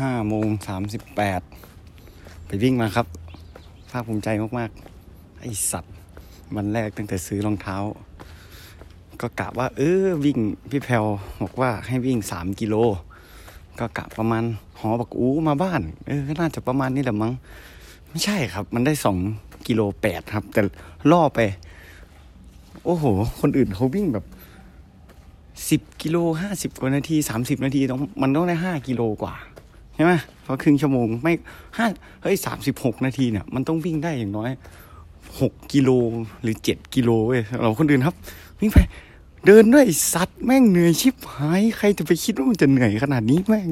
ห้าโมงสามสิบแปดไปวิ่งมาครับ ภาคภูมิใจมากๆ ไอสัตว์ วันแรกตั้งแต่ซื้อรองเท้า ก็กะว่า เออวิ่งพี่แพลวบอกว่าให้วิ่งสามกิโล ก็กะประมาณหอบักอูมาบ้าน เออก็น่าจะประมาณนี้แหละมั้ง ไม่ใช่ครับ มันได้สองกิโลแปดครับ แต่ล่อไป โอ้โห คนอื่นเขาวิ่งแบบสิบกิโลห้าสิบกว่านาทีสามสิบนาทีต้องมันต้องได้ห้ากิโลกว่า ช่ไหมเพราครึ่งชั่วโมงไม่ห้าเฮ้ยสามสิบหกนาทีเนี่ย มันต้องวิ่งได้อย่างน้อยหกกิโลหรือเจ็ดกิโลเว้ยเราคนอื่นครับ วิ่งไปเดินด้วยสัตว์แม่งเหนื่อยชิบหาย ใครจะไปคิดว่ามันจะเหนื่อยขนาดนี้แม่ง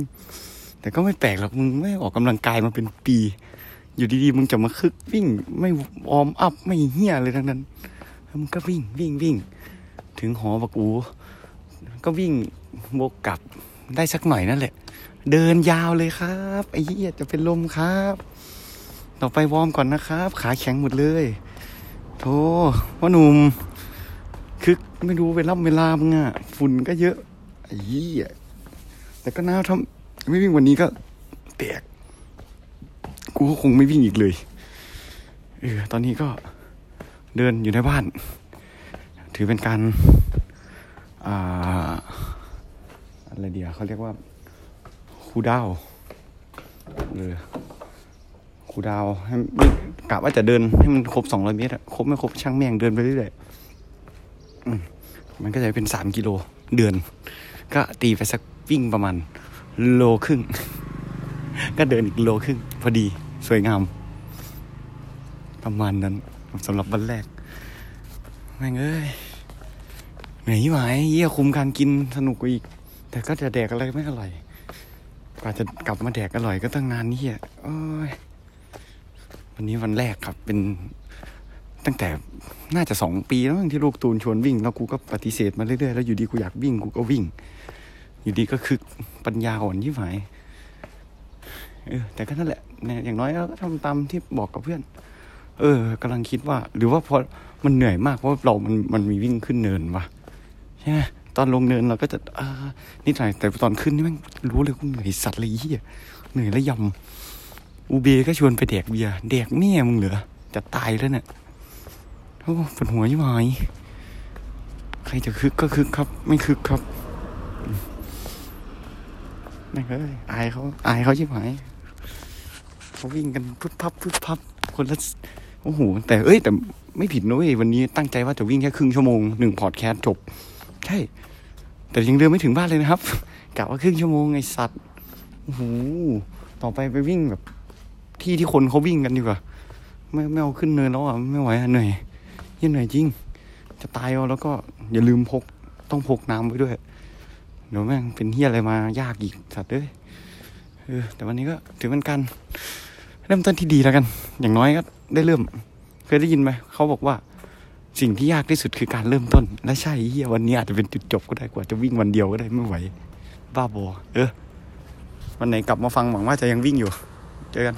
แต่ก็ไม่แปลกหรอกมึงไม่ออกกำลังกายมาเป็นปี อยู่ดีๆ มึงจะมาคึกวิ่งไม่วอมอัพไม่เฮี้ยเลยทั้งนั้นแล้วมึงก็วิ่งวิ่งวิ่ง ถึงหอบักอูก็วิ่งวกกลับ ได้สักหน่อยนั่นแหละ เดินยาวเลยครับไอ้เหี้ยจะเป็นลมครับ ต่อไปวอร์มก่อนนะครับ ขาแข็งหมดเลยโธ่พ่อหนุ่มคึกไม่รู้เวลาเวลามึงอะฝุ่นก็เยอะไอ้เหี้ยแต่ก็น่าทำไม่วิ่งวันนี้ก็แตกกูก็คงไม่วิ่งอีกเลยเออตอนนี้ก็เดินอยู่ในบ้าน ถือเป็นการ อ่า อะไรเดียวเขาเรียกว่าครูดาวเออครูดาวให้กะว่าจะเดินให้มันครบสองร้อยเมตรอะครบไม่ครบช่างแม่งเดินไปเรื่อยๆอืมมันก็จะเป็นสามกิโลเดือน ก็ตีไปสักวิ่งประมาณโลครึ่ง ก็เดินอีกโลครึ่ง พอดีสวยงาม ประมาณนั้นสำหรับวันแรก แม่งเอ้ยเหนื่อยไหมเยี่ยคุมการกินสนุกกว่าอีก แต่ก็จะแดกอะไรไม่อร่อย กว่าจะกลับมาแดกอร่อยก็ตั้งนานนี่อะโอ้ยวันนี้วันแรกครับ เป็นตั้งแต่น่าจะสองปีแล้วที่ลูกตูนชวนวิ่ง แล้วกูก็ปฏิเสธมาเรื่อยๆแล้วอยู่ดีกูอยากวิ่งกูก็วิ่ง อยู่ดีก็คือปัญญาอ่อนที่หายเออแต่ก็นั่นแหละเนี่ยอย่างน้อยเราก็ทำตามที่บอกกับเพื่อน เออกำลังคิดว่า หรือว่าพอมันเหนื่อยมากเพราะเรามันมันมีวิ่งขึ้นเนินวะใช่ไหม ตอนลงเนินเราก็จะอ่านิดหน่อยแต่ตอนขึ้นนี่แมันรู้เลยว่าเหนื่อยสัตว์เลยเฮียเหนื่อยแล้วยำอูเบก็ชวนไปแดกเบียร์แดกแม่มึงเหรอจะตายแล้วเนี่ยโอ้ปวดหัวยิ่งหายใครจะคึกก็คึกครับ ไม่คึกครับนั่นเลยอายเขาอายเขาชิบหายเขาวิ่งกันพุบพับพุบพับ คนละโอ้โหแต่เอ้ย แต่ไม่ผิดนะเว้ยวันนี้ตั้งใจว่าจะวิ่งแค่ครึ่งชั่วโมงหนึ่งพอดแคสต์จบ ใช่ แต่ยังเดินไม่ถึงบ้านเลยนะครับกะว่าครึ่งชั่วโมงไงสัตว์โอ้โหต่อไปไปวิ่งแบบ ที่ที่คนเขาวิ่งกันดีกว่าไม่ไม่เอาขึ้นเนินแล้วอะไม่ไหวอะเหนื่อยยังเหนื่อยจริง จะตายเอาแล้วก็อย่าลืมพกต้องพกน้ำไว้ด้วยเดี๋ยวแม่งเป็นเฮียอะไรมายากอีกสัตว์เอ้ยเออแต่วันนี้ก็ถือเป็นการเริ่มต้นที่ดีแล้วกัน อย่างน้อยก็ได้เริ่ม เคยได้ยินไหมเขาบอกว่า สิ่งที่ยากที่สุดคือการเริ่มต้น และใช่เฮียวันนี้อาจจะเป็นจุดจบก็ได้กว่าจะวิ่งวันเดียวก็ได้ไม่ไหว บ้าบอ เออ วันไหนกลับมาฟังหวังว่าจะยังวิ่งอยู่ เจอกัน